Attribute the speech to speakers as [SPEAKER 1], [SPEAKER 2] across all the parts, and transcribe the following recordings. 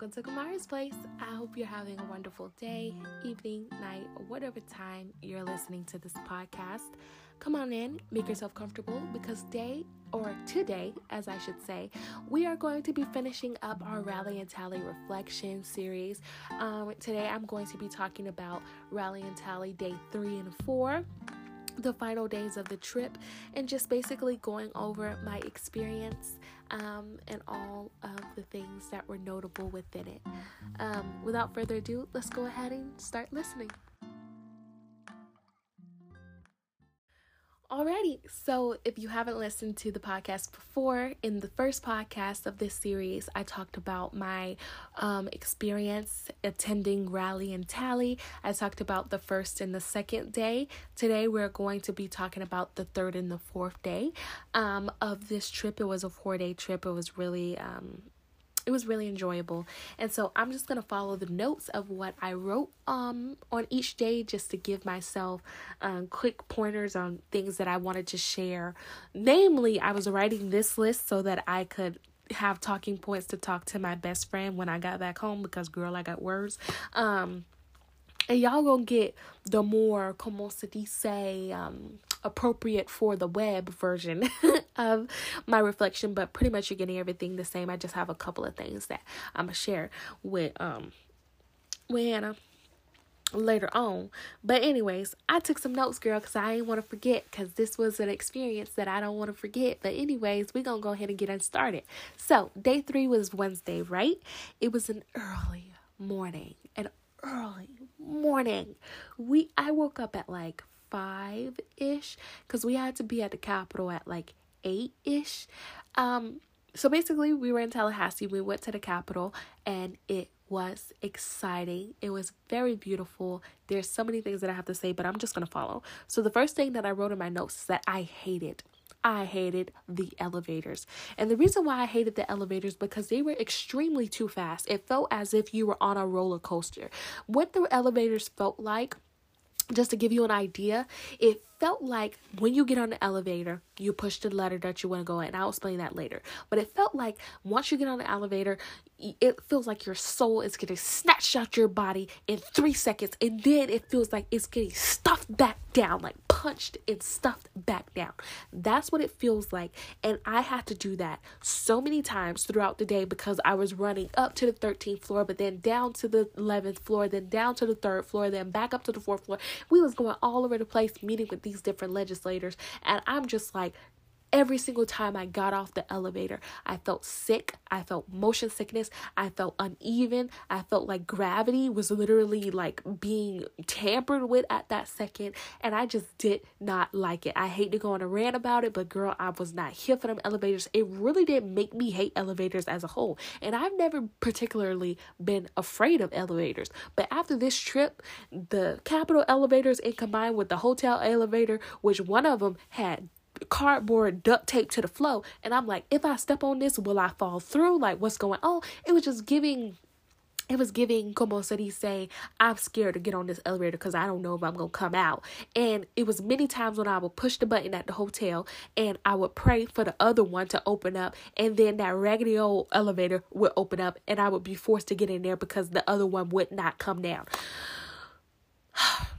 [SPEAKER 1] welcome to Kamara's Place. I hope you're having a wonderful day, evening, night, or whatever time you're listening to this podcast. Come on in, make yourself comfortable because day or today, as I should say, we are going to be finishing up our Rally and Tally reflection series. Um, today, I'm going to be talking about Rally and Tally day three and four the final days of the trip and just basically going over my experience um, and all of the things that were notable within it. Um, without further ado, let's go ahead and start listening. Alrighty, so if you haven't listened to the podcast before, in the first podcast of this series, I talked about my um, experience attending Rally and Tally. I talked about the first and the second day. Today, we're going to be talking about the third and the fourth day um, of this trip. It was a four day trip, it was really um, it was really enjoyable. And so I'm just going to follow the notes of what I wrote um on each day just to give myself um quick pointers on things that I wanted to share. Namely, I was writing this list so that I could have talking points to talk to my best friend when I got back home because girl, I got words. Um and y'all gonna get the more como se dice um appropriate for the web version of my reflection, but pretty much you're getting everything the same. I just have a couple of things that I'm gonna share with um with Hannah later on. But anyways, I took some notes, girl, because I didn't want to forget because this was an experience that I don't want to forget. But anyways, we're gonna go ahead and get started. So day three was Wednesday, right? It was an early morning, an early morning. We I woke up at like five ish because we had to be at the Capitol at like eight ish. Um, so basically, we were in Tallahassee. We went to the Capitol, and it was exciting. It was very beautiful. There's so many things that I have to say, but I'm just gonna follow. So the first thing that I wrote in my notes is that I hated I hated the elevators. And the reason why I hated the elevators because they were extremely too fast. It felt as if you were on a roller coaster. What the elevators felt like just to give you an idea, it felt like when you get on the elevator, you push the letter that you want to go in. I'll explain that later. But it felt like once you get on the elevator, it feels like your soul is getting snatched out your body in three seconds. And then it feels like it's getting stuffed back down, like punched and stuffed back down. That's what it feels like. And I had to do that so many times throughout the day because I was running up to the 13th floor, but then down to the 11th floor, then down to the third floor, then back up to the fourth floor. We was going all over the place meeting with these different legislators. And I'm just like, Every single time I got off the elevator, I felt sick. I felt motion sickness. I felt uneven. I felt like gravity was literally like being tampered with at that second. And I just did not like it. I hate to go on a rant about it, but girl, I was not here for them elevators. It really did make me hate elevators as a whole. And I've never particularly been afraid of elevators. But after this trip, the Capitol elevators and combined with the hotel elevator, which one of them had cardboard duct tape to the floor. And I'm like, if I step on this, will I fall through? Like, what's going on? It was just giving it was giving como he say i'm scared to get on this elevator because i don't know if i'm gonna come out and it was many times when i would push the button at the hotel and i would pray for the other one to open up and then that raggedy old elevator would open up and i would be forced to get in there because the other one would not come down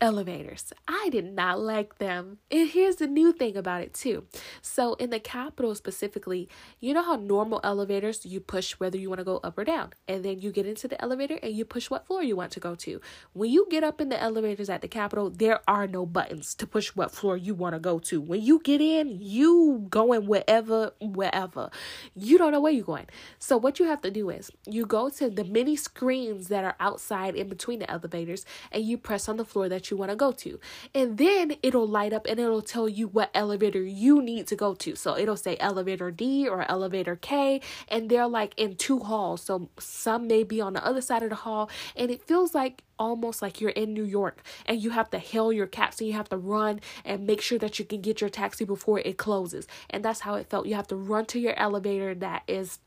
[SPEAKER 1] elevators. I did not like them. And here's the new thing about it, too. So, in the Capitol specifically, you know how normal elevators you push whether you want to go up or down, and then you get into the elevator and you push what floor you want to go to. When you get up in the elevators at the Capitol, there are no buttons to push what floor you want to go to. When you get in, you going wherever, wherever. You don't know where you're going. So, what you have to do is you go to the many screens that are outside in between the elevators and you press on the floor that you you want to go to. And then it'll light up and it'll tell you what elevator you need to go to. So it'll say elevator D or elevator K, and they're like in two halls. So some may be on the other side of the hall, and it feels like almost like you're in New York and you have to hail your taxi. You have to run and make sure that you can get your taxi before it closes. And that's how it felt. You have to run to your elevator that is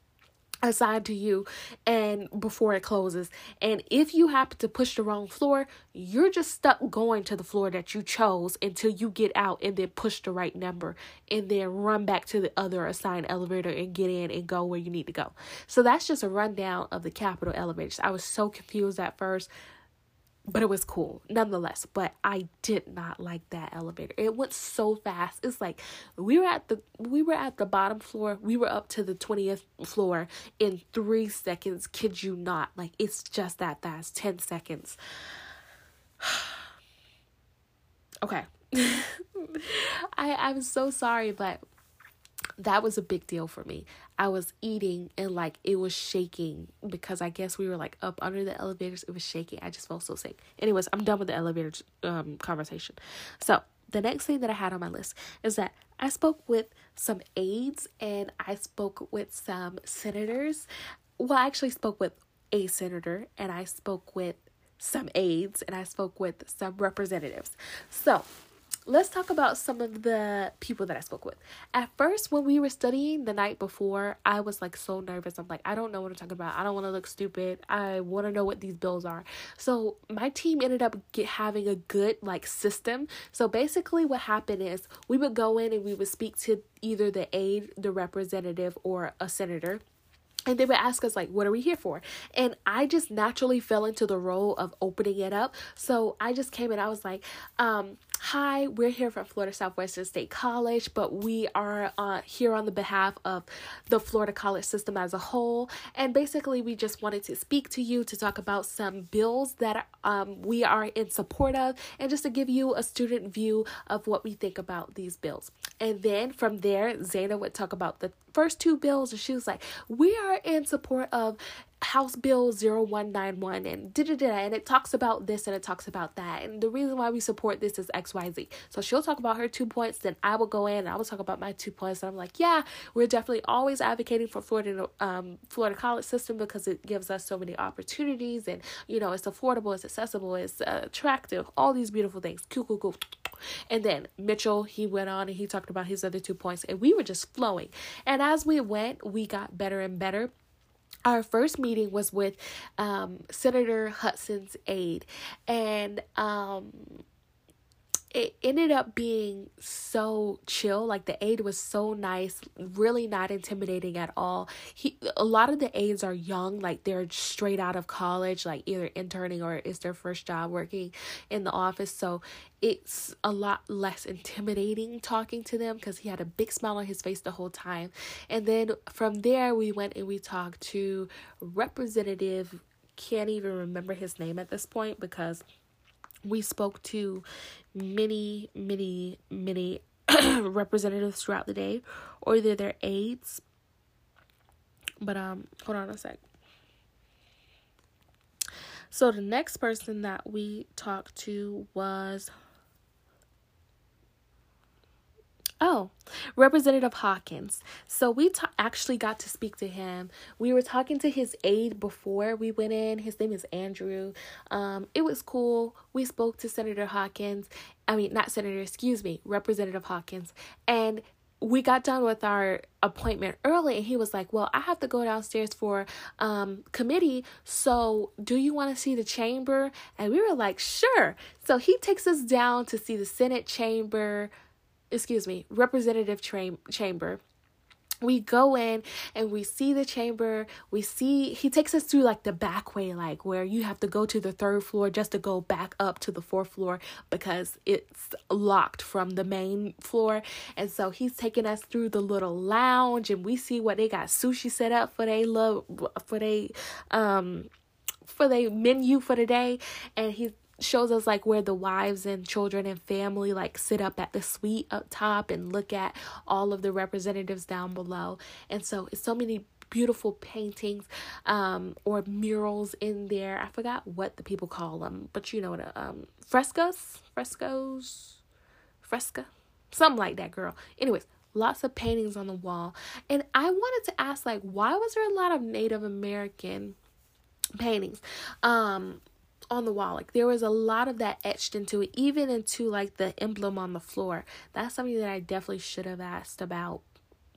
[SPEAKER 1] assigned to you and before it closes. And if you happen to push the wrong floor you're just stuck going to the floor that you chose until you get out and then push the right number and then run back to the other assigned elevator and get in and go where you need to go. So that's just a rundown of the Capitol elevators. I was so confused at first but it was cool nonetheless but i did not like that elevator. It went so fast. It's like we were at the we were at the bottom floor. We were up to the 20th floor in three seconds. Kid you not. Like it's just that fast. 10 seconds. Okay. I i'm so sorry but that was a big deal for me. I was eating and like it was shaking because I guess we were like up under the elevators. It was shaking. I just felt so sick. Anyways, I'm done with the elevator um, conversation. So the next thing that I had on my list is that I spoke with some aides and I spoke with some senators. Well, I actually spoke with a senator and I spoke with some aides and I spoke with some representatives. So let's talk about some of the people that I spoke with. At first, when we were studying the night before, I was like so nervous. I'm like, I don't know what I'm talking about. I don't want to look stupid. I want to know what these bills are. So my team ended up get, having a good like system. So basically, what happened is we would go in and we would speak to either the aide, the representative, or a senator and they would ask us like what are we here for and i just naturally fell into the role of opening it up so i just came in i was like um hi we're here from florida southwestern state college but we are uh, here on the behalf of the florida college system as a whole. And basically we just wanted to speak to you to talk about some bills that um, we are in support of and just to give you a student view of what we think about these bills. And then from there zana would talk about the first two bills and she was like we are in support of House Bill 0191 and da da da and it talks about this and it talks about that and the reason why we support this is XYZ. So she'll talk about her two points, then I will go in and I will talk about my two points and I'm like, yeah, we're definitely always advocating for Florida um Florida college system because it gives us so many opportunities and you know it's affordable, it's accessible, it's uh, attractive, all these beautiful things. Cool cool cool. And then Mitchell, he went on and he talked about his other two points and we were just flowing. And as we went, we got better and better our first meeting was with um, Senator Hudson's aide, and um, it ended up being so chill. Like the aide was so nice, really not intimidating at all. He a lot of the aides are young, like they're straight out of college, like either interning or it's their first job working in the office. So it's a lot less intimidating talking to them because he had a big smile on his face the whole time. And then from there we went and we talked to Representative can't even remember his name at this point because we spoke to many, many, many representatives throughout the day, or either their aides. But um, hold on a sec. So the next person that we talked to was Oh, Representative Hawkins. So we ta- actually got to speak to him. We were talking to his aide before we went in. His name is Andrew. Um, it was cool. We spoke to Senator Hawkins. I mean, not Senator, excuse me, Representative Hawkins. And we got done with our appointment early and he was like well i have to go downstairs for um committee so do you want to see the chamber and we were like sure so he takes us down to see the senate chamber excuse me, representative tra- chamber. We go in and we see the chamber. We see he takes us through like the back way like where you have to go to the third floor just to go back up to the fourth floor because it's locked from the main floor. And so he's taking us through the little lounge and we see what they got sushi set up for they love for they um for the menu for the day. And he's shows us like where the wives and children and family like sit up at the suite up top and look at all of the representatives down below. And so it's so many beautiful paintings um or murals in there. I forgot what the people call them but you know what um frescoes frescoes fresca? Something like that girl. Anyways lots of paintings on the wall. And i wanted to ask like why was there a lot of native american paintings? Um on the wall. Like there was a lot of that etched into it, even into like the emblem on the floor. That's something that I definitely should have asked about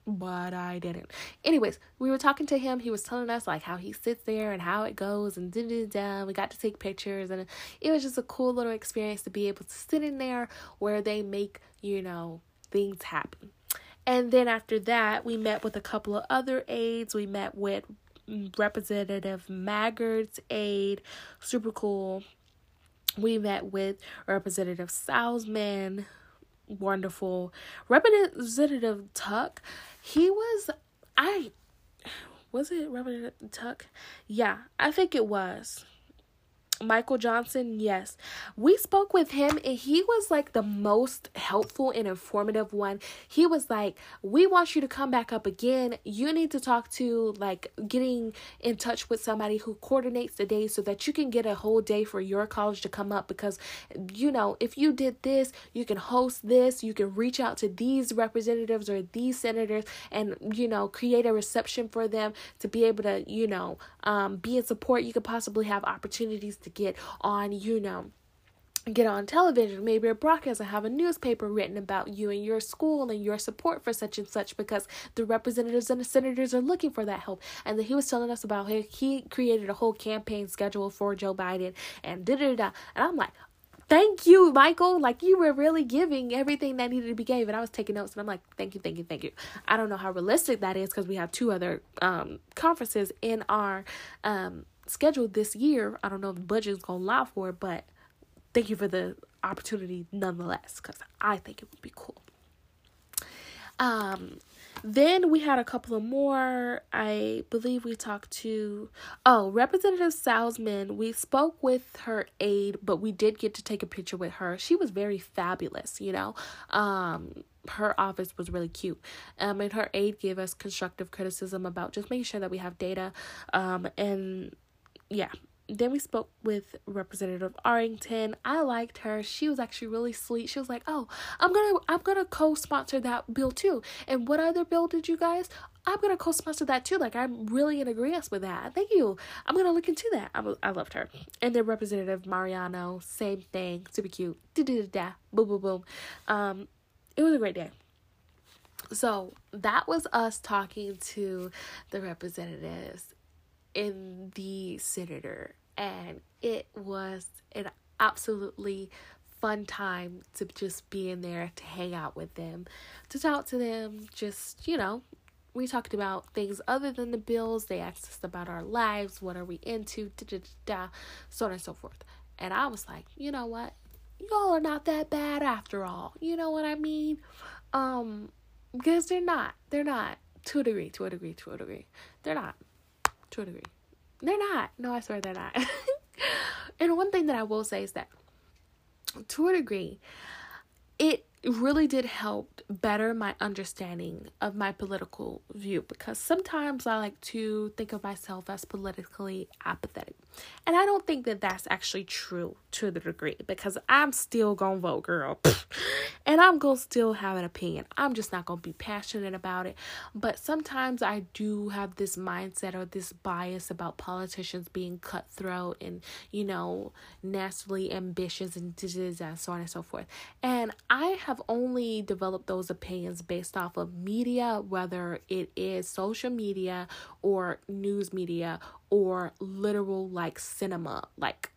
[SPEAKER 1] but I didn't. Anyways, we were talking to him. He was telling us like how he sits there and how it goes and da da da. We got to take pictures and it was just a cool little experience to be able to sit in there where they make, you know, things happen. And then after that, we met with a couple of other aides. We met with Representative Maggard's aide, super cool. We met with Representative Salzman, wonderful. Representative Tuck, he was, I, was it Representative Tuck? Yeah, I think it was. Michael Johnson, yes. We spoke with him and he was like the most helpful and informative one. He was like, We want you to come back up again. You need to talk to like getting in touch with somebody who coordinates the day so that you can get a whole day for your college to come up because you know, if you did this, you can host this, you can reach out to these representatives or these senators and you know, create a reception for them to be able to, you know, um, be in support. You could possibly have opportunities to get on, you know, get on television, maybe a broadcast and have a newspaper written about you and your school and your support for such and such because the representatives and the senators are looking for that help. And he was telling us about how he created a whole campaign schedule for Joe Biden and da da da. And I'm like, thank you, Michael. Like you were really giving everything that needed to be gave. And I was taking notes and I'm like, thank you, thank you, thank you. I don't know how realistic that is because we have two other um conferences in our um scheduled this year. I don't know if the budget is gonna allow for it, but thank you for the opportunity nonetheless, because I think it would be cool. Um, then we had a couple of more. I believe we talked to oh Representative Salzman. We spoke with her aide, but we did get to take a picture with her. She was very fabulous, you know. Um, her office was really cute. Um, and her aide gave us constructive criticism about just making sure that we have data. Um, and yeah, then we spoke with Representative Arrington. I liked her. She was actually really sweet. She was like, "Oh, I'm gonna I'm gonna co-sponsor that bill too." And what other bill did you guys? I'm gonna co-sponsor that too. Like I'm really in agreement with that. Thank you. I'm gonna look into that. I, I loved her. And then Representative Mariano, same thing. Super cute. Da da da da. Boom boom boom. Um, it was a great day. So that was us talking to the representatives in the senator and it was an absolutely fun time to just be in there to hang out with them to talk to them just you know we talked about things other than the bills. They asked us about our lives what are we into da, da, da, so on and so forth. And i was like you know what? Y'all are not that bad after all. You know what i mean? Um because they're not they're not to a degree to a degree to a degree. They're not to a degree they're not. No, I swear they're not. and one thing that I will say is that to a degree, it really did help better my understanding of my political view because sometimes I like to think of myself as politically apathetic. And I don't think that that's actually true to the degree because I'm still gonna vote, girl. and I'm gonna still have an opinion. I'm just not gonna be passionate about it. But sometimes I do have this mindset or this bias about politicians being cutthroat and, you know, nastily ambitious and so on and so forth. And I have only developed those opinions based off of media, whether it is social media or news media or literal like cinema, like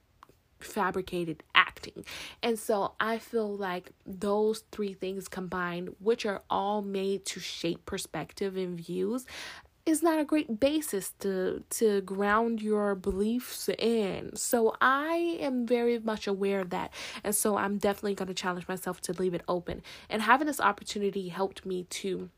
[SPEAKER 1] fabricated acting. And so I feel like those three things combined, which are all made to shape perspective and views, is not a great basis to to ground your beliefs in. So I am very much aware of that. And so I'm definitely going to challenge myself to leave it open. And having this opportunity helped me to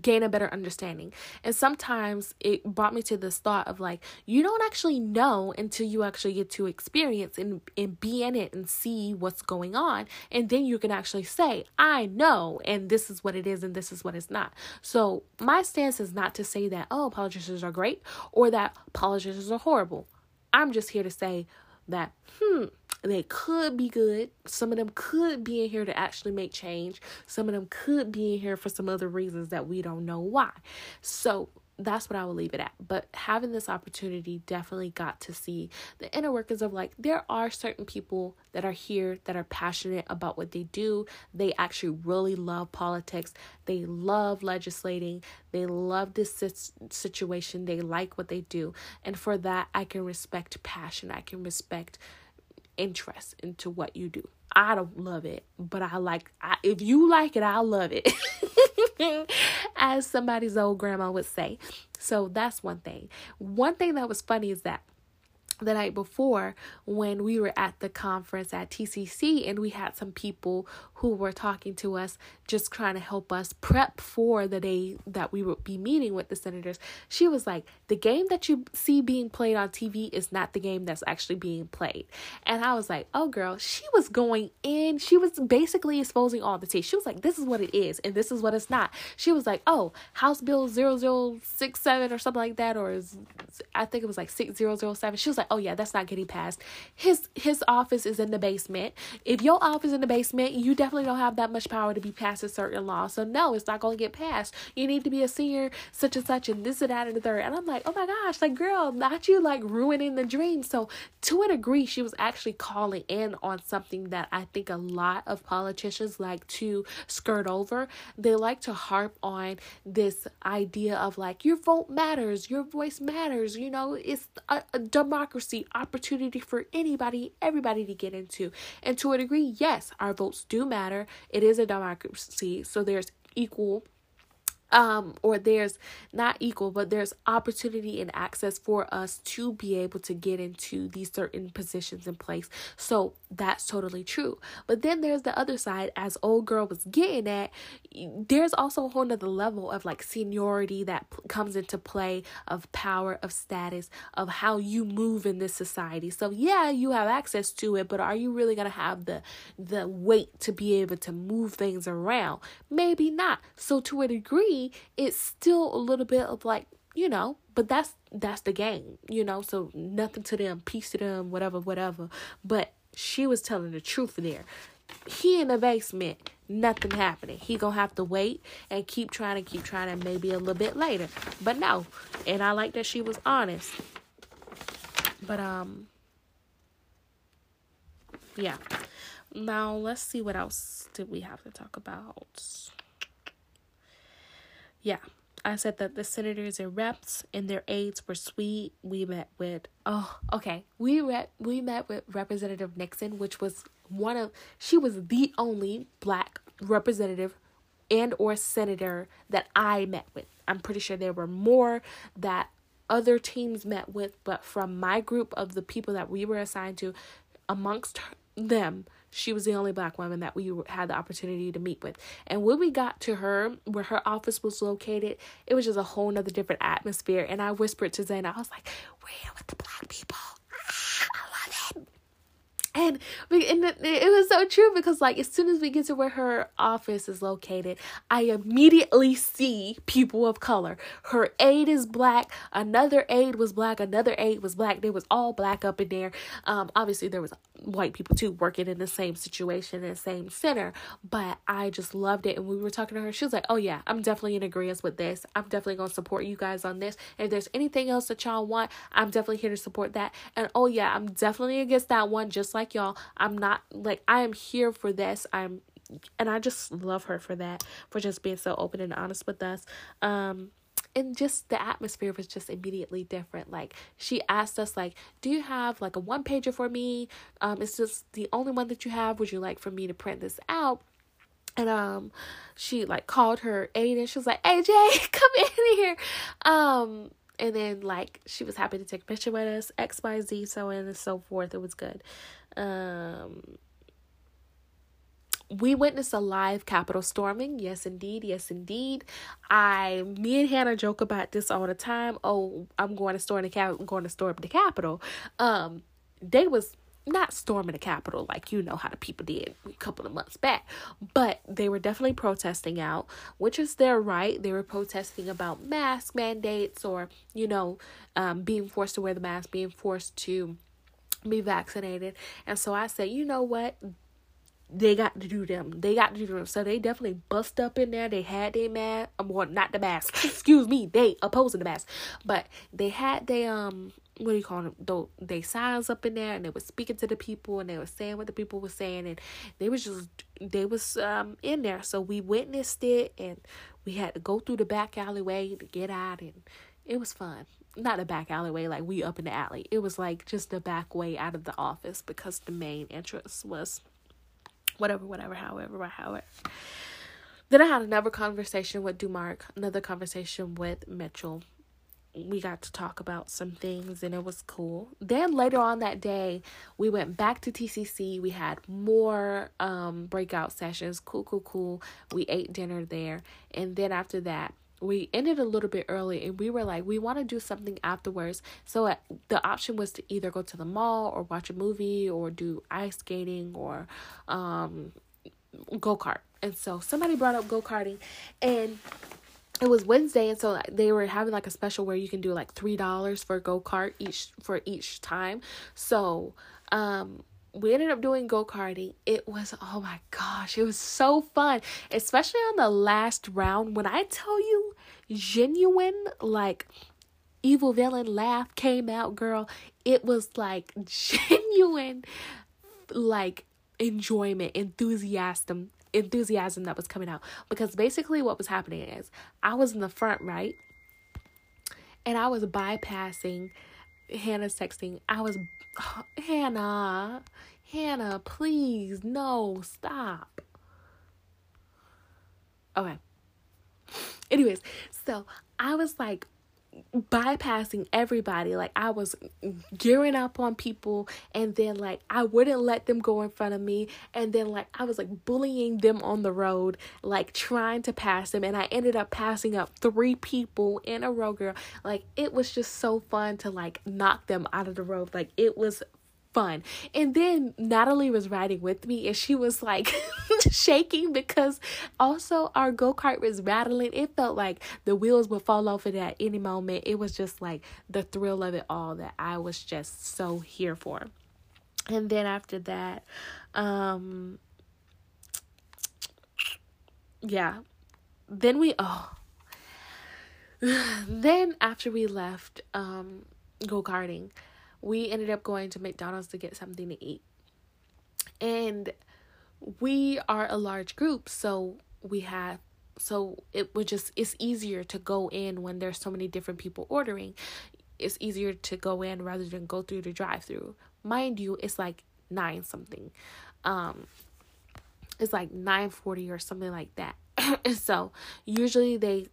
[SPEAKER 1] gain a better understanding. And sometimes it brought me to this thought of like, you don't actually know until you actually get to experience and, and be in it and see what's going on. And then you can actually say, I know, and this is what it is, and this is what it's not. So my stance is not to say that, oh, politicians are great or that politicians are horrible. I'm just here to say that, hmm, they could be good. Some of them could be in here to actually make change. Some of them could be in here for some other reasons that we don't know why. So that's what I will leave it at. But having this opportunity definitely got to see the inner workings of like there are certain people that are here that are passionate about what they do. They actually really love politics. They love legislating. They love this situation. They like what they do. And for that, I can respect passion. I can respect interest into what you do. I don't love it, but I like I, if you like it, I love it. as somebody's old grandma would say. So that's one thing. One thing that was funny is that the night before when we were at the conference at TCC and we had some people who were talking to us just trying to help us prep for the day that we would be meeting with the senators. She was like the game that you see being played on TV is not the game that's actually being played. And I was like oh girl she was going in. She was basically exposing all the tea she was like this is what it is and this is what it's not. She was like oh House Bill 0067 or something like that or I think it was like 6007 she was like like, oh yeah, that's not getting passed. His his office is in the basement. If your office in the basement, you definitely don't have that much power to be passing certain laws. So no, it's not gonna get passed. You need to be a senior, such and such, and this and that and the third. And I'm like, oh my gosh, like girl, not you like ruining the dream. So to a degree, she was actually calling in on something that I think a lot of politicians like to skirt over. They like to harp on this idea of like your vote matters, your voice matters. You know, it's a, a democracy democracy opportunity for anybody, everybody to get into. And to a degree, yes, our votes do matter. It is a democracy, so there's equal um or there's not equal but there's opportunity and access for us to be able to get into these certain positions in place. So that's totally true. But then there's the other side. As old girl was getting at there's also a whole nother level of like seniority that p- comes into play of power of status of how you move in this society. So yeah you have access to it but are you really to have the the weight to be able to move things around? Maybe not. So to a degree it's still a little bit of like you know but that's that's the game you know so nothing to them peace to them whatever whatever. But she was telling the truth there. He in the basement nothing happening. He gonna have to wait and keep trying to keep trying and maybe a little bit later. But no and i like that she was honest. But um yeah. Now let's see what else did we have to talk about yeah, I said that the senators and reps and their aides were sweet. We met with oh okay we met we met with Representative Nixon, which was one of she was the only black representative and or senator that I met with. I'm pretty sure there were more that other teams met with, but from my group of the people that we were assigned to, amongst them, she was the only black woman that we had the opportunity to meet with. And when we got to her, where her office was located, it was just a whole nother different atmosphere. And I whispered to Zayna, I was like, we're here with the black people. And, and it was so true because like as soon as we get to where her office is located i immediately see people of color. Her aide is black another aide was black another aide was black. There was all black up in there. Um obviously there was white people too working in the same situation in the same center but i just loved it. And we were talking to her she was like oh yeah i'm definitely in agreement with this. I'm definitely to support you guys on this. If there's anything else that y'all want i'm definitely here to support that. And oh yeah i'm definitely against that one just like y'all. I'm not like I am here for this. I'm and I just love her for that, for just being so open and honest with us. Um and just the atmosphere was just immediately different. Like she asked us like do you have like a one pager for me? Um it's just the only one that you have? Would you like for me to print this out? And um she like called her aide and she was like aj come in here. Um and then like she was happy to take a picture with us xyz so on and so forth. It was good um, we witnessed a live Capitol storming. Yes, indeed. Yes, indeed. I, me and Hannah joke about this all the time. Oh, I'm going to storm the cap. I'm going to storm the Capitol. Um, they was not storming the Capitol like you know how the people did a couple of months back, but they were definitely protesting out, which is their right. They were protesting about mask mandates or you know, um, being forced to wear the mask, being forced to be vaccinated. And so I said, you know what? they got to do them. They got to do them. So they definitely bust up in there. They had their mask. Um, well, not the mask. Excuse me. They opposing the mask, but they had they um what do you call them? Though they signs up in there, and they were speaking to the people, and they were saying what the people were saying, and they was just they was um in there. So we witnessed it, and we had to go through the back alleyway to get out, and it was fun. Not a back alleyway, like we up in the alley. It was like just the back way out of the office because the main entrance was whatever, whatever, however, however. Then I had another conversation with Dumark, another conversation with Mitchell. We got to talk about some things and it was cool. Then later on that day, we went back to TCC. We had more um, breakout sessions. Cool, cool, cool. We ate dinner there. And then after that, we ended a little bit early and we were like we want to do something afterwards. So uh, the option was to either go to the mall or watch a movie or do ice skating or um go-kart. And so somebody brought up go-karting and it was Wednesday and so they were having like a special where you can do like three dollars for a go-kart each for each time. So um we ended up doing go karting. It was, oh my gosh, it was so fun, especially on the last round. When I tell you, genuine, like, evil villain laugh came out, girl, it was like genuine, like, enjoyment, enthusiasm, enthusiasm that was coming out. Because basically, what was happening is I was in the front, right? And I was bypassing Hannah's texting. I was Hannah, Hannah, please, no, stop. Okay. Anyways, so I was like bypassing everybody. Like I was gearing up on people and then like I wouldn't let them go in front of me and then like I was like bullying them on the road, like trying to pass them and I ended up passing up three people in a row, girl. Like it was just so fun to like knock them out of the road. Like it was fun. And then Natalie was riding with me and she was like shaking because also our go kart was rattling. It felt like the wheels would fall off it at any moment. It was just like the thrill of it all that I was just so here for. And then after that, um, yeah, then we, oh, then after we left, um, go karting, we ended up going to McDonald's to get something to eat. And we are a large group, so we have so it would just it's easier to go in when there's so many different people ordering. It's easier to go in rather than go through the drive-through. Mind you, it's like 9 something. Um it's like 9:40 or something like that. so, usually they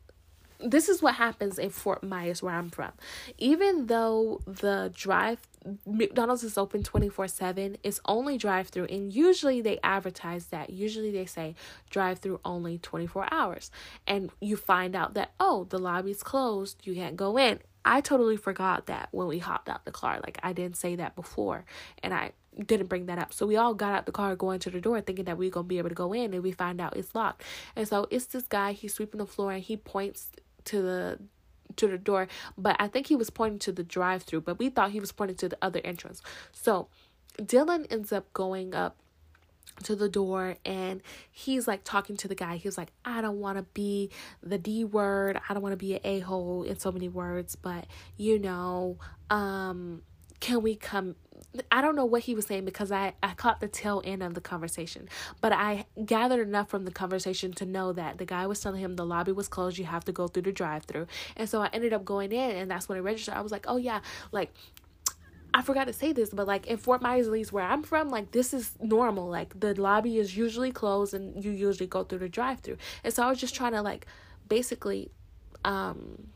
[SPEAKER 1] this is what happens in Fort Myers where I'm from. Even though the drive McDonald's is open 24/7, it's only drive-through and usually they advertise that. Usually they say drive-through only 24 hours. And you find out that oh, the lobby's closed, you can't go in. I totally forgot that when we hopped out the car. Like I didn't say that before and I didn't bring that up. So we all got out the car going to the door thinking that we are going to be able to go in and we find out it's locked. And so it's this guy, he's sweeping the floor and he points to the to the door, but I think he was pointing to the drive through, but we thought he was pointing to the other entrance. So Dylan ends up going up to the door and he's like talking to the guy. He was like, I don't want to be the D word. I don't want to be an a hole in so many words, but you know, um, can we come I don't know what he was saying because I, I caught the tail end of the conversation, but I gathered enough from the conversation to know that the guy was telling him the lobby was closed, you have to go through the drive through. And so I ended up going in, and that's when I registered. I was like, oh, yeah, like I forgot to say this, but like in Fort Myers, at least where I'm from, like this is normal. Like the lobby is usually closed and you usually go through the drive through. And so I was just trying to like basically um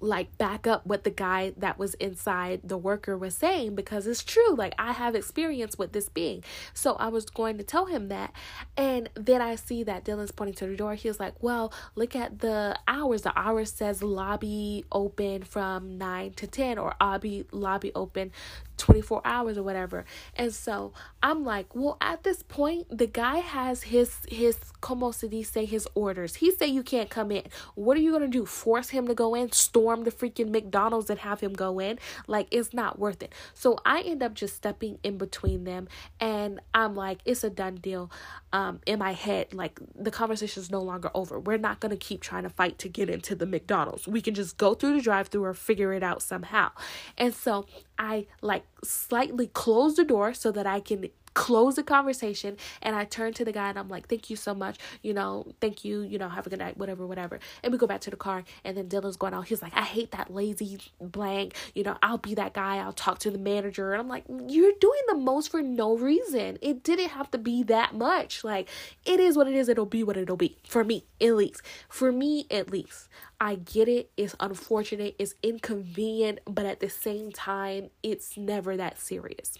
[SPEAKER 1] like back up what the guy that was inside the worker was saying because it's true. Like i have experience with this being. So i was going to tell him that. And then i see that dylan's pointing to the door. He was like well look at the hours. The hours says lobby open from 9 to 10 or lobby lobby open 24 hours or whatever. And so I'm like, well, at this point, the guy has his his como se dice his orders. He say you can't come in. What are you gonna do? Force him to go in, storm the freaking McDonald's and have him go in. Like, it's not worth it. So I end up just stepping in between them and I'm like, it's a done deal. Um, in my head, like the conversation is no longer over. We're not gonna keep trying to fight to get into the McDonald's. We can just go through the drive through or figure it out somehow. And so I like slightly close the door so that I can close the conversation and I turn to the guy and I'm like, thank you so much. You know, thank you. You know, have a good night, whatever, whatever. And we go back to the car and then Dylan's going out. He's like, I hate that lazy blank. You know, I'll be that guy. I'll talk to the manager. And I'm like, you're doing the most for no reason. It didn't have to be that much. Like, it is what it is. It'll be what it'll be. For me, at least. For me, at least. I get it. It's unfortunate. It's inconvenient. But at the same time, it's never that serious.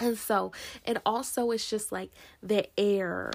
[SPEAKER 1] And so, and also it's just like the air.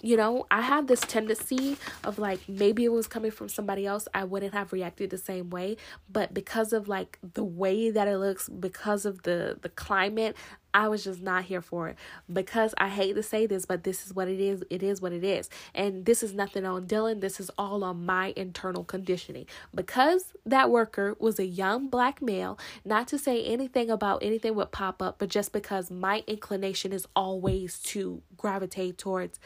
[SPEAKER 1] You know, I have this tendency of like maybe it was coming from somebody else, I wouldn't have reacted the same way, but because of like the way that it looks, because of the the climate, I was just not here for it because I hate to say this, but this is what it is. It is what it is. And this is nothing on Dylan. This is all on my internal conditioning. Because that worker was a young black male, not to say anything about anything would pop up, but just because my inclination is always to gravitate towards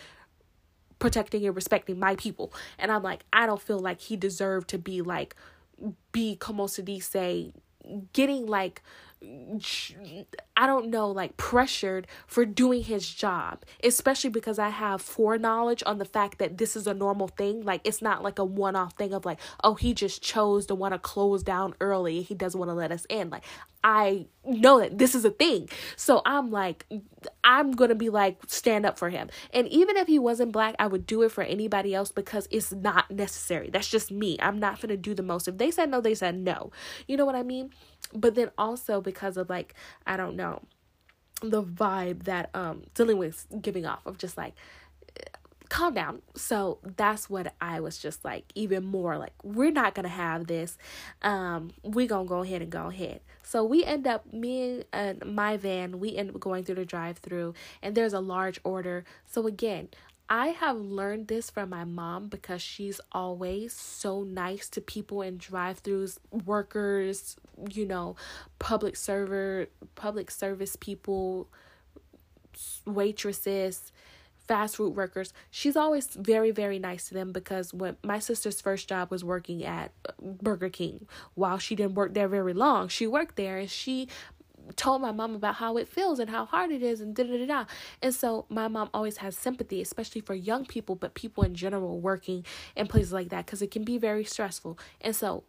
[SPEAKER 1] protecting and respecting my people. And I'm like, I don't feel like he deserved to be like, be como se dice, getting like I don't know, like pressured for doing his job, especially because I have foreknowledge on the fact that this is a normal thing. Like, it's not like a one off thing of like, oh, he just chose to want to close down early. He doesn't want to let us in. Like, I know that this is a thing. So I'm like, I'm going to be like, stand up for him. And even if he wasn't black, I would do it for anybody else because it's not necessary. That's just me. I'm not going to do the most. If they said no, they said no. You know what I mean? But then also because of like, I don't know, the vibe that um Dylan was giving off of just like calm down. So that's what I was just like, even more like, we're not gonna have this. Um, we gonna go ahead and go ahead. So we end up, me and my van, we end up going through the drive through, and there's a large order. So again, I have learned this from my mom because she's always so nice to people in drive-throughs, workers, you know, public server, public service people, waitresses, fast food workers. She's always very very nice to them because when my sister's first job was working at Burger King, while she didn't work there very long, she worked there and she told my mom about how it feels and how hard it is and da da da da. And so my mom always has sympathy, especially for young people, but people in general working in places like that because it can be very stressful. And so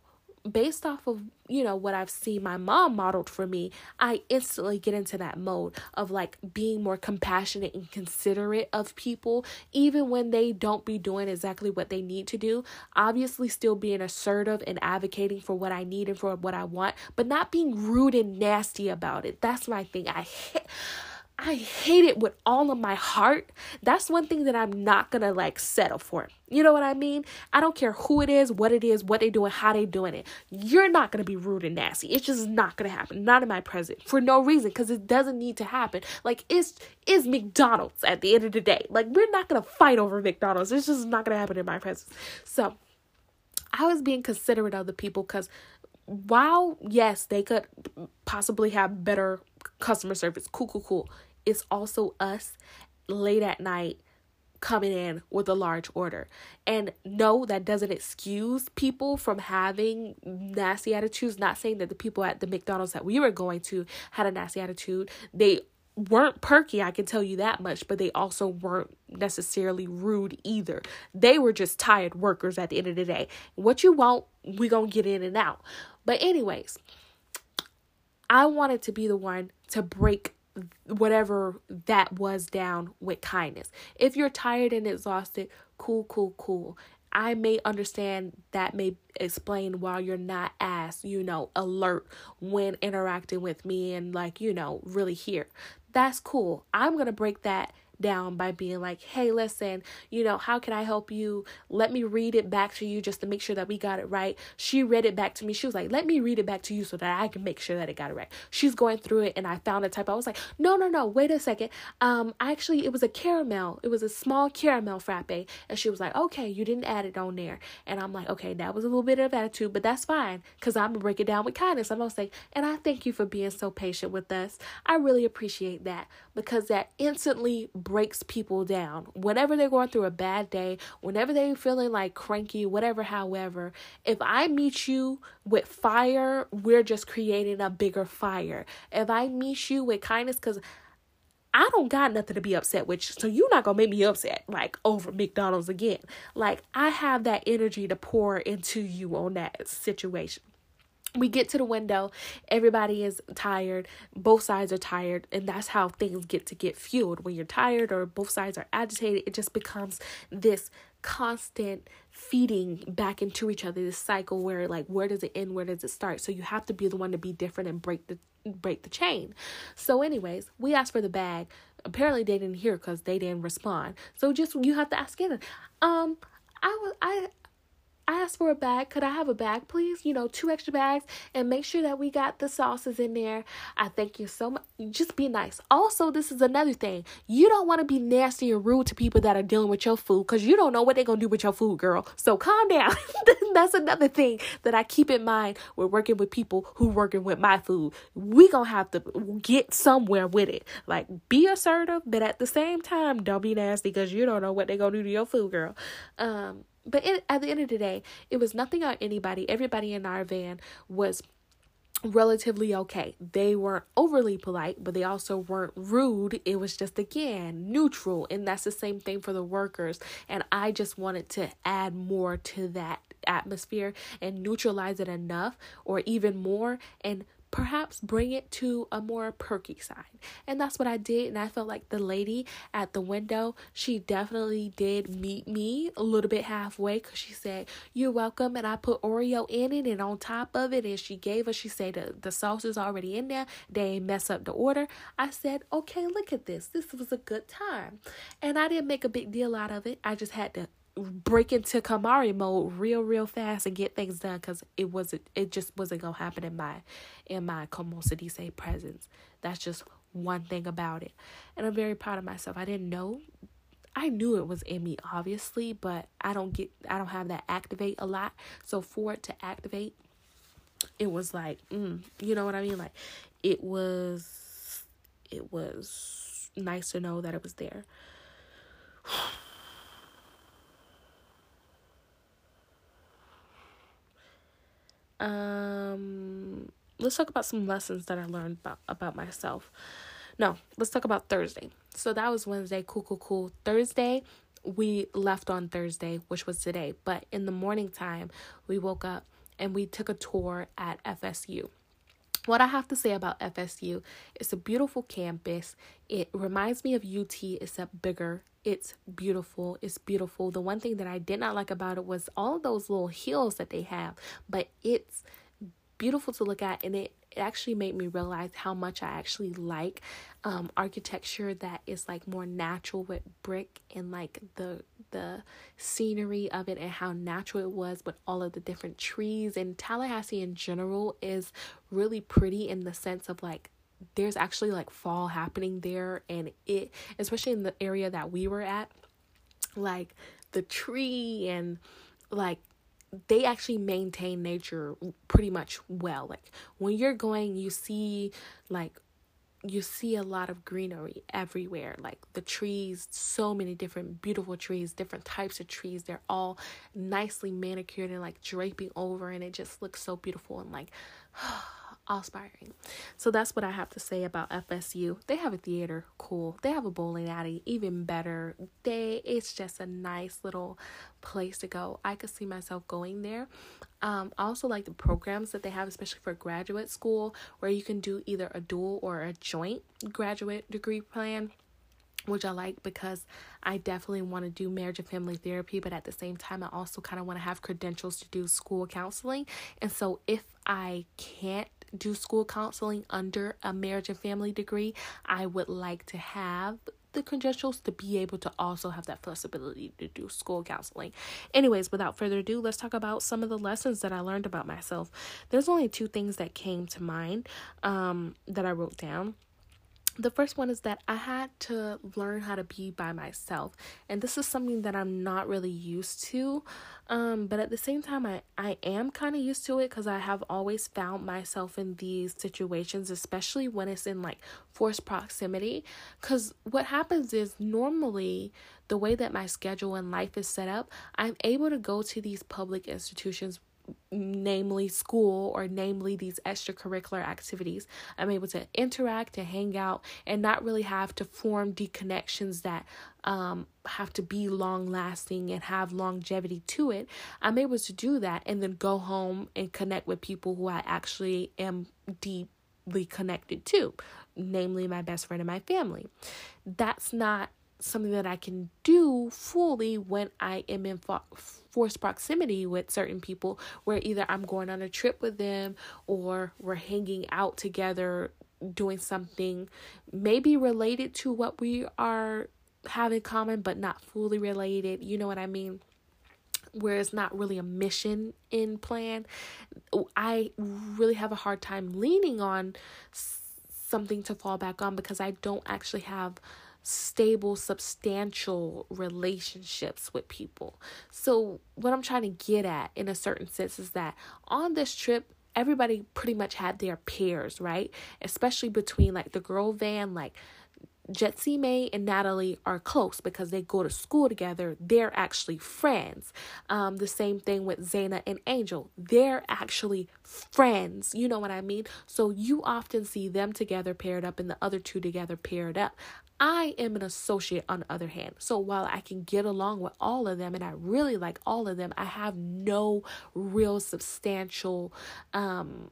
[SPEAKER 1] based off of you know what I've seen my mom modeled for me, I instantly get into that mode of like being more compassionate and considerate of people even when they don't be doing exactly what they need to do. Obviously still being assertive and advocating for what I need and for what I want, but not being rude and nasty about it. That's my thing. I hate I hate it with all of my heart. That's one thing that I'm not gonna like settle for. You know what I mean? I don't care who it is, what it is, what they doing, how they doing it. You're not gonna be rude and nasty. It's just not gonna happen. Not in my presence for no reason because it doesn't need to happen. Like it's is McDonald's at the end of the day. Like we're not gonna fight over McDonald's. It's just not gonna happen in my presence. So I was being considerate of the people because while yes they could possibly have better customer service, cool, cool, cool it's also us late at night coming in with a large order. And no, that doesn't excuse people from having nasty attitudes. Not saying that the people at the McDonald's that we were going to had a nasty attitude. They weren't perky, I can tell you that much, but they also weren't necessarily rude either. They were just tired workers at the end of the day. What you want, we going to get in and out. But anyways, I wanted to be the one to break whatever that was down with kindness. If you're tired and exhausted, cool, cool, cool. I may understand that may explain why you're not as, you know, alert when interacting with me and like, you know, really here. That's cool. I'm going to break that down by being like, hey, listen, you know, how can I help you? Let me read it back to you just to make sure that we got it right. She read it back to me. She was like, let me read it back to you so that I can make sure that it got it right. She's going through it and I found a typo. I was like, no, no, no, wait a second. Um, actually, it was a caramel. It was a small caramel frappe. And she was like, okay, you didn't add it on there. And I'm like, okay, that was a little bit of attitude, but that's fine because I'm going to break it down with kindness. I'm going to say, and I thank you for being so patient with us. I really appreciate that because that instantly breaks people down. Whenever they're going through a bad day, whenever they're feeling like cranky, whatever, however, if I meet you with fire, we're just creating a bigger fire. If I meet you with kindness, because I don't got nothing to be upset with, so you're not gonna make me upset like over McDonald's again. Like I have that energy to pour into you on that situation we get to the window everybody is tired both sides are tired and that's how things get to get fueled. When you're tired or both sides are agitated it just becomes this constant feeding back into each other this cycle where like where does it end where does it start? So you have to be the one to be different and break the break the chain. So anyways we asked for the bag. Apparently they didn't hear because they didn't respond. So just you have to ask it um I was I I asked for a bag. Could I have a bag, please? You know, two extra bags and make sure that we got the sauces in there. I thank you so much. Just be nice. Also, this is another thing. You don't want to be nasty and rude to people that are dealing with your food because you don't know what they're going to do with your food, girl. So calm down. That's another thing that I keep in mind when working with people who working with my food. We going to have to get somewhere with it. Like, be assertive, but at the same time, don't be nasty because you don't know what they're going to do to your food, girl. Um, but it, at the end of the day, it was nothing on anybody. Everybody in our van was relatively okay. They weren't overly polite, but they also weren't rude. It was just again neutral, and that's the same thing for the workers. And I just wanted to add more to that atmosphere and neutralize it enough or even more and perhaps bring it to a more perky side. And that's what I did. And I felt like the lady at the window, she definitely did meet me a little bit halfway because she said, You're welcome. And I put Oreo in it and on top of it. And she gave us, she said, The, the sauce is already in there. They mess up the order. I said, Okay, look at this. This was a good time. And I didn't make a big deal out of it. I just had to break into Kamari mode real real fast and get things done because it wasn't it just wasn't gonna happen in my in my como se presence. That's just one thing about it. And I'm very proud of myself. I didn't know I knew it was in me obviously, but I don't get I don't have that activate a lot. So for it to activate, it was like, mm, you know what I mean? Like it was it was nice to know that it was there. Um, let's talk about some lessons that I learned about, about myself. No, let's talk about Thursday. So that was Wednesday. Cool, cool, cool. Thursday, we left on Thursday, which was today. But in the morning time, we woke up and we took a tour at FSU. What I have to say about FSU, it's a beautiful campus. It reminds me of UT except bigger. It's beautiful. It's beautiful. The one thing that I did not like about it was all those little hills that they have, but it's beautiful to look at and it it actually made me realize how much I actually like um, architecture that is like more natural with brick and like the the scenery of it and how natural it was with all of the different trees. And Tallahassee in general is really pretty in the sense of like there's actually like fall happening there. And it especially in the area that we were at like the tree and like they actually maintain nature pretty much well. Like when you're going you see like you see a lot of greenery everywhere like the trees so many different beautiful trees different types of trees. They're all nicely manicured and like draping over and it just looks so beautiful and like oh, aspiring. So that's what I have to say about FSU. They have a theater, cool. They have a bowling alley, even better. They it's just a nice little place to go. I could see myself going there. Um, I also like the programs that they have, especially for graduate school, where you can do either a dual or a joint graduate degree plan which I like because I definitely want to do marriage and family therapy, but at the same time, I also kind of want to have credentials to do school counseling. And so, if I can't do school counseling under a marriage and family degree, I would like to have the credentials to be able to also have that flexibility to do school counseling. Anyways, without further ado, let's talk about some of the lessons that I learned about myself. There's only two things that came to mind um, that I wrote down the first one is that I had to learn how to be by myself. And this is something that I'm not really used to. Um, but at the same time, I, I am kind of used to it because I have always found myself in these situations, especially when it's in like forced proximity. Because what happens is normally the way that my schedule and life is set up, I'm able to go to these public institutions namely school or namely these extracurricular activities i'm able to interact and hang out and not really have to form deep connections that um, have to be long lasting and have longevity to it. I'm able to do that and then go home and connect with people who i actually am deeply connected to namely my best friend and my family. That's not something that I can do fully when I am in fo- forced proximity with certain people, where either I'm going on a trip with them or we're hanging out together doing something maybe related to what we are have in common, but not fully related. You know what I mean? where it's not really a mission in plan i really have a hard time leaning on something to fall back on because i don't actually have stable, substantial relationships with people. So, what I'm trying to get at in a certain sense is that on this trip, everybody pretty much had their pairs, right? Especially between like the girl van, like Jetsi May and Natalie are close because they go to school together. They're actually friends. Um, the same thing with Zaina and Angel. They're actually friends. You know what I mean? So you often see them together paired up and the other two together paired up. I am an associate on the other hand. So while I can get along with all of them and I really like all of them, I have no real substantial um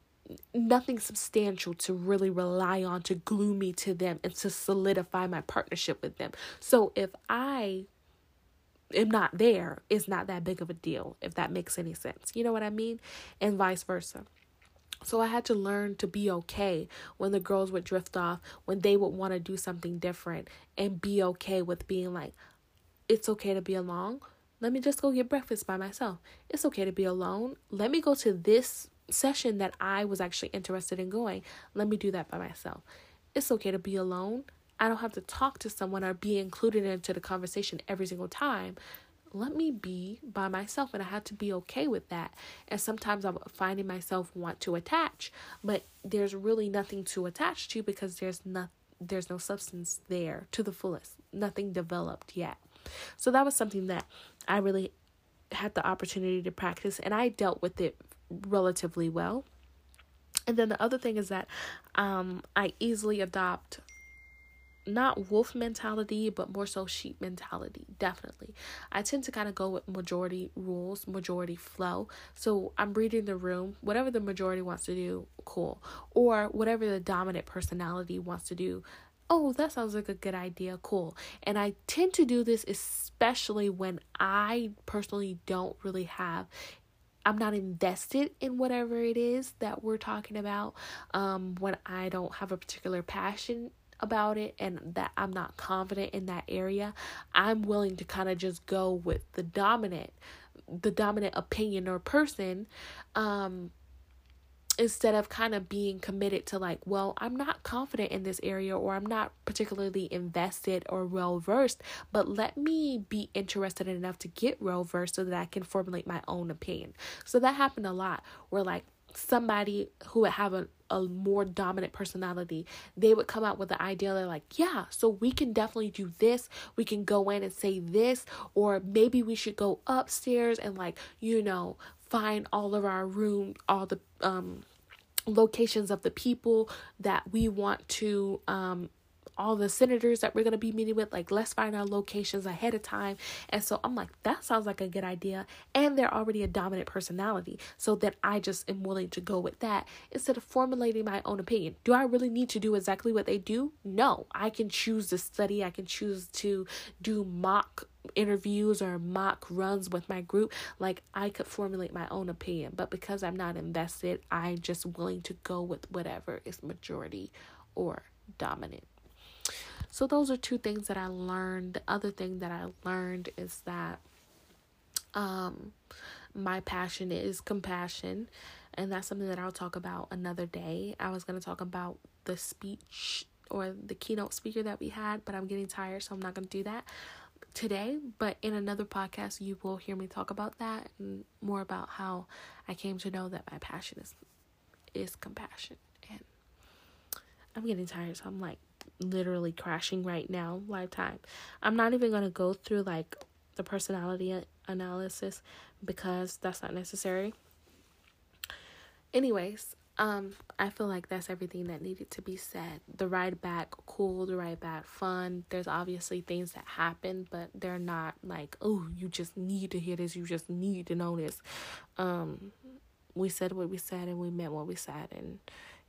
[SPEAKER 1] nothing substantial to really rely on to glue me to them and to solidify my partnership with them. So if I am not there, it's not that big of a deal, if that makes any sense. You know what I mean? And vice versa. So I had to learn to be okay when the girls would drift off, when they would want to do something different, and be okay with being like, it's okay to be alone. Let me just go get breakfast by myself. It's okay to be alone. Let me go to this session that I was actually interested in going. Let me do that by myself. It's okay to be alone. I don't have to talk to someone or be included into the conversation every single time let me be by myself and I had to be okay with that. And sometimes I'm finding myself want to attach, but there's really nothing to attach to because there's not there's no substance there to the fullest. Nothing developed yet. So that was something that I really had the opportunity to practice and I dealt with it relatively well. And then the other thing is that um, I easily adopt not wolf mentality, but more so sheep mentality. Definitely. I tend to kind of go with majority rules, majority flow. So I'm reading the room, whatever the majority wants to do, cool. Or whatever the dominant personality wants to do. Oh, that sounds like a good idea. Cool. And I tend to do this especially when I personally don't really have I'm not invested in whatever it is that we're talking about. Um, when I don't have a particular passion about it and that I'm not confident in that area, I'm willing to kind of just go with the dominant the dominant opinion or person um instead of kind of being committed to like well i'm not confident in this area or i'm not particularly invested or well versed but let me be interested enough to get well versed so that i can formulate my own opinion. So that happened a lot where like somebody who would have a, a more dominant personality, they would come out with the idea they're like, yeah, so we can definitely do this. We can go in and say this, or maybe we should go upstairs and like, you know, find all of our room, all the um locations of the people that we want to um all the senators that we're going to be meeting with like let's find our locations ahead of time. And so i'm like that sounds like a good idea. And they're already a dominant personality. So that i just am willing to go with that instead of formulating my own opinion. Do i really need to do exactly what they do? No. I can choose to study. I can choose to do mock interviews or mock runs with my group. Like i could formulate my own opinion. But because i'm not invested i'm just willing to go with whatever is majority or dominant So those are two things that I learned. The other thing that I learned is that um my passion is compassion and that's something that I'll talk about another day. I was going to talk about the speech or the keynote speaker that we had, but I'm getting tired, so I'm not going to do that today. But in another podcast, you will hear me talk about that and more about how I came to know that my passion is is compassion. And I'm getting tired, so I'm like literally crashing right now, lifetime. I'm not even going to go through like the personality analysis because that's not necessary. Anyways, um, I feel like that's everything that needed to be said. The ride back, cool. The ride back, fun. There's obviously things that happen, but they're not like, oh, you just need to hear this. You just need to know this. Um, we said what we said and we meant what we said, and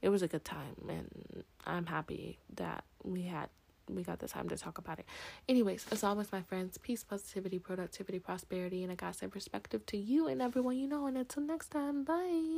[SPEAKER 1] it was a good time. And I'm happy that we had we got the time to talk about it. Anyways, as always, my friends, peace, positivity, productivity, prosperity, and a godsend perspective to you and everyone you know. And until next time, bye.